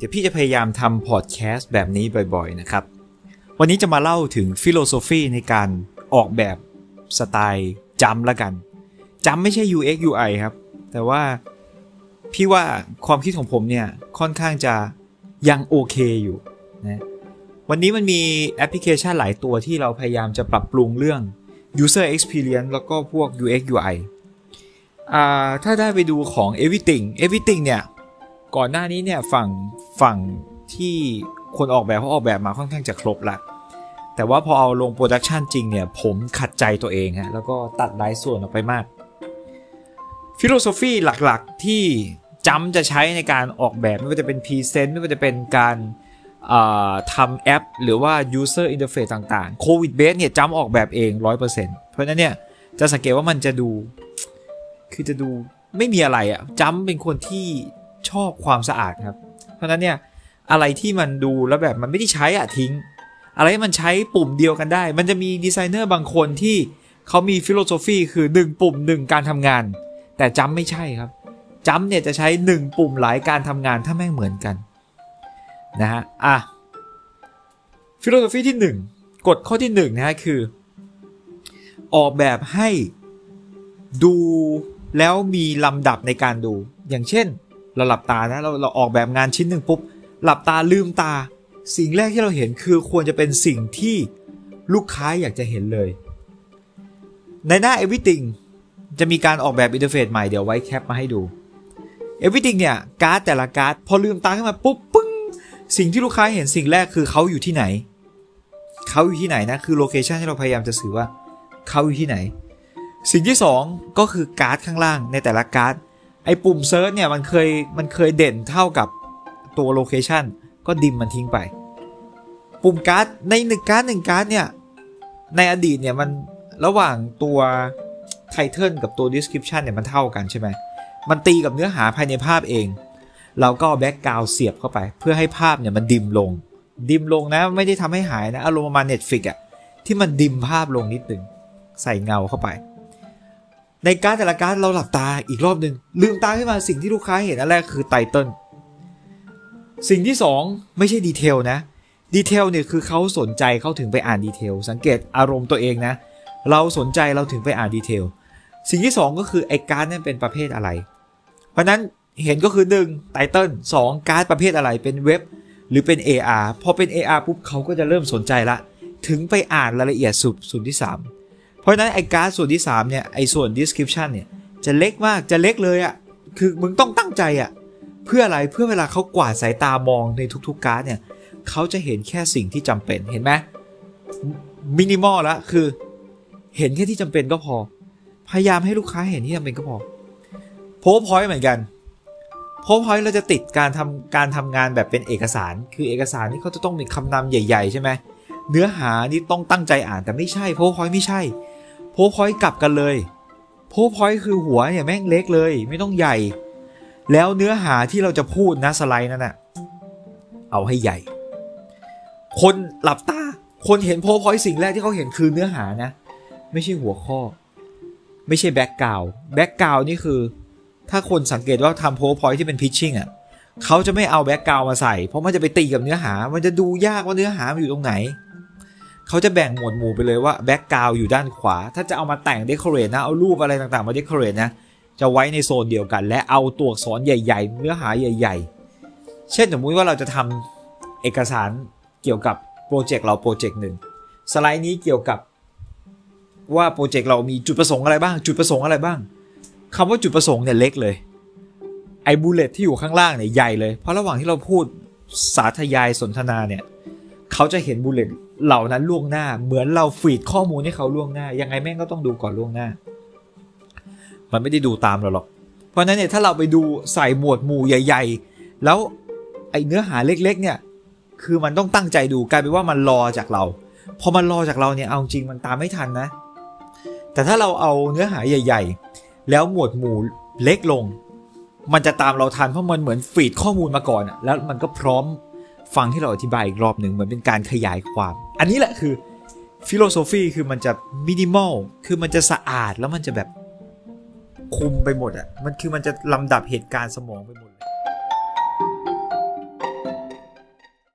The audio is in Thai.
เดี๋ยวพี่จะพยายามทำพอดแคสต์แบบนี้บ่อยๆนะครับ วันนี้จะมาเล่าถึง philosophy ในการออกแบบสไตล์จำละกันจำไม่ใช่ UX UI ครับ แต่ว่าพี่ว่าความคิดของผมเนี่ย ค่อนข้างจะยังโอเคอยู่นะวันนี้มันมีแอปพลิเคชันหลายตัวที่เราพยายามจะปรับปรุงเรื่อง user experience แล้วก็พวก UX UI ถ้าได้ไปดูของ everything everything เนี่ย ก่อนหน้านี้เนี่ยฝั่งฝั่งที่คนออกแบบเขาออกแบบมาค่อนข้างจะครบละแต่ว่าพอเอาลง production จริงเนี่ย ผมขัดใจตัวเองฮะแล้วก็ตัดหลายส่วนออกไปมาก philosophy หลักๆที่จำจะใช้ในการออกแบบไม่ว่าจะเป็น present ไม่ว่าจะเป็นการทำแอป หรือว่า user interface ต่างๆโควิดเบสเนี่ยจำออกแบบเอง 100%เพราะนั้นเนี่ย จะสังเกตว่ามันจะดู คือจะดูไม่มีอะไรอะจำเป็นคนที่ ชอบความสะอาดครับ เพราะนั้นเนี่ยอะไรที่มันดูแล้วแบบมันไม่ได้ใช้อะทิ้ง อะไรที่มันใช้ปุ่มเดียวกันได้ มันจะมีดีไซเนอร์บางคนที่เขามี philosophy คือ 1 ปุ่ม 1 การทำงาน แต่จำไม่ใช่ครับจำเนี่ยจะใช้ 1 ปุ่มหลายการทำงานถ้าแม่งเหมือนกันนะฮะอะphilosophy ที่ 1 กฎข้อที่1นะฮะคือ ออกแบบให้ดูแล้วมีลำดับในการดู อย่างเช่น เราหลับตานะเราเราออกแบบงานชิ้นหนึ่งปุ๊บหลับตาลืมตา สิ่งแรกที่เราเห็นคือควรจะเป็นสิ่งที่ลูกค้าอยากจะเห็นเลย ในหน้า Everything จะมีการออกแบบ interface ใหม่เดี๋ยวไว้ cap มาให้ดู Everything เนี่ยการ์ดแต่ละการ์ดพอลืมตาขึ้นมาปุ๊บปึ้งสิ่งที่ลูกค้าเห็นสิ่งแรกคือเขาอยู่ที่ไหนเขาอยู่ที่ไหนนะคือ location ที่เราพยายามจะสื่อว่าเขาอยู่ที่ไหน สิ่งที่ 2 ก็คือการ์ดข้างล่างในแต่ละการ์ด ไอ้ปุ่ม search เนี่ยมันเคยมันเคยเด่นเท่ากับตัว location ก็ dim มันทิ้งไป ปุ่มการ์ดในหนึ่งการ์ดหนึ่งการ์ดเนี่ย ในอดีตเนี่ยมันระหว่างตัว title กับตัว description เนี่ยมันเท่ากันใช่ไหม มันตีกับเนื้อหาภายในภาพเอง เราก็ background เสียบเข้าไป เพื่อให้ภาพเนี่ยมัน dim ลง dim ลงนะไม่ได้ทำให้หายนะ อารมณ์ประมาณ Netflix อะที่มัน dim ภาพลงนิดนึง ใส่เงาเข้าไป ในการ์ดแต่ละการ์ดเราหลับตาอีกรอบหนึ่งลืมตาขึ้นมาสิ่งที่ลูกค้าเห็นอันแรกคือ title สิ่งที่ 2 ไม่ใช่ detail นะ detail เนี่ยคือเขาสนใจเขาถึงไปอ่าน detail สังเกตอารมณ์ตัวเองนะ เราสนใจเราถึงไปอ่าน detail สิ่งที่ 2 ก็คือไอ้การ์ดนั้นเป็นประเภทอะไร เพราะนั้นเห็นก็คือ1 title 2การ์ดประเภทอะไรเป็นเว็บหรือเป็น AR พอเป็น AR ปุ๊บเขาก็จะเริ่มสนใจละ ถึงไปอ่านรายละเอียดสุดส่วนที่ 3 เพราะนั้นไอ้การ์ดส่วนที่3เนี่ยไอ้ส่วน description เนี่ยจะเล็กมากจะเล็กเลยอะ่ะคือมึงต้องตั้งใจอะ่ะเพื่ออะไรเพื่อเวลาเขากวาดสายตามองในทุกๆการ์ดเนี่ยเขาจะเห็นแค่สิ่งที่จำเป็นเห็นไหมมินิมอลละคือ เห็นแค่ที่จำเป็นก็พอ พยายามให้ลูกค้าเห็นที่จำเป็นก็พอ PowerPoint เหมือนกัน PowerPoint เราจะติดการทำการทำงานแบบเป็นเอกสาร คือเอกสารนี่เขาจะต้องมีคำนำใหญ่ ๆ ใช่ไหมเนื้อหานี่ต้องตั้งใจอ่านแต่ไม่ใช่ PowerPoint ไม่ใช่ PowerPoint กลับกันเลย PowerPoint คือหัวเนี่ยแม่งเล็กเลย ไม่ต้องใหญ่ แล้วเนื้อหาที่เราจะพูดนะสไลด์นั่นน่ะเอาให้ใหญ่ คนหลับตา คนเห็น PowerPoint สิ่งแรกที่เขาเห็นคือเนื้อหานะ ไม่ใช่หัวข้อ ไม่ใช่ background background นี่คือ ถ้าคนสังเกตว่าทำ PowerPoint ที่เป็น pitching อะเขาจะไม่เอา background มาใส่ เพราะมันจะไปตีกับเนื้อหา มันจะดูยากว่าเนื้อหามันอยู่ตรงไหน เขาจะแบ่งหมวดหมู่ไปเลยว่า background อยู่ด้านขวา ถ้าจะเอามาแต่ง decorate นะ เอารูปอะไรต่างๆ มา decorate นะ จะไว้ในโซนเดียวกัน และเอาตัวอักษรใหญ่ ๆ เนื้อหาใหญ่ ๆ เช่นสมมติว่าเราจะทำเอกสารเกี่ยวกับ project เรา project หนึ่งสไลด์นี้เกี่ยวกับว่า project เรามีจุดประสงค์อะไรบ้าง จุดประสงค์อะไรบ้างคำว่าจุดประสงค์เนี่ยเล็กเลยไอ้ bullet ที่อยู่ข้างล่างเนี่ยใหญ่เลย เพราะระหว่างที่เราพูดสาธยายสนทนาเนี่ย เขาจะเห็น bullet เหล่านั้นล่วงหน้า เหมือนเรา feed ข้อมูลให้เขาล่วงหน้า ยังไงแม่งก็ต้องดูก่อนล่วงหน้า มันไม่ได้ดูตามเราหรอก เพราะนั้นเนี่ยถ้าเราไปดูใส่หมวดหมู่ใหญ่ ๆ แล้วไอ้เนื้อหาเล็ก ๆ เนี่ย คือมันต้องตั้งใจดูกลายเป็นว่ามันรอจากเรา พอมันรอจากเราเนี่ยเอาจริงมันตามไม่ทันนะ แต่ถ้าเราเอาเนื้อหาใหญ่ ๆ แล้วหมวดหมู่เล็กลง มันจะตามเราทันเพราะมันเหมือนฟีดข้อมูลมาก่อนอะแล้วมันก็พร้อม ฟังที่เราอธิบายอีกรอบหนึ่งเหมือนเป็นการขยายความ อันนี้แหละคือphilosophy คือมันจะมินิมอลคือมันจะสะอาดแล้วมันจะแบบคุมไปหมดอะมันคือมันจะลำดับเหตุการณ์สมองไปหมด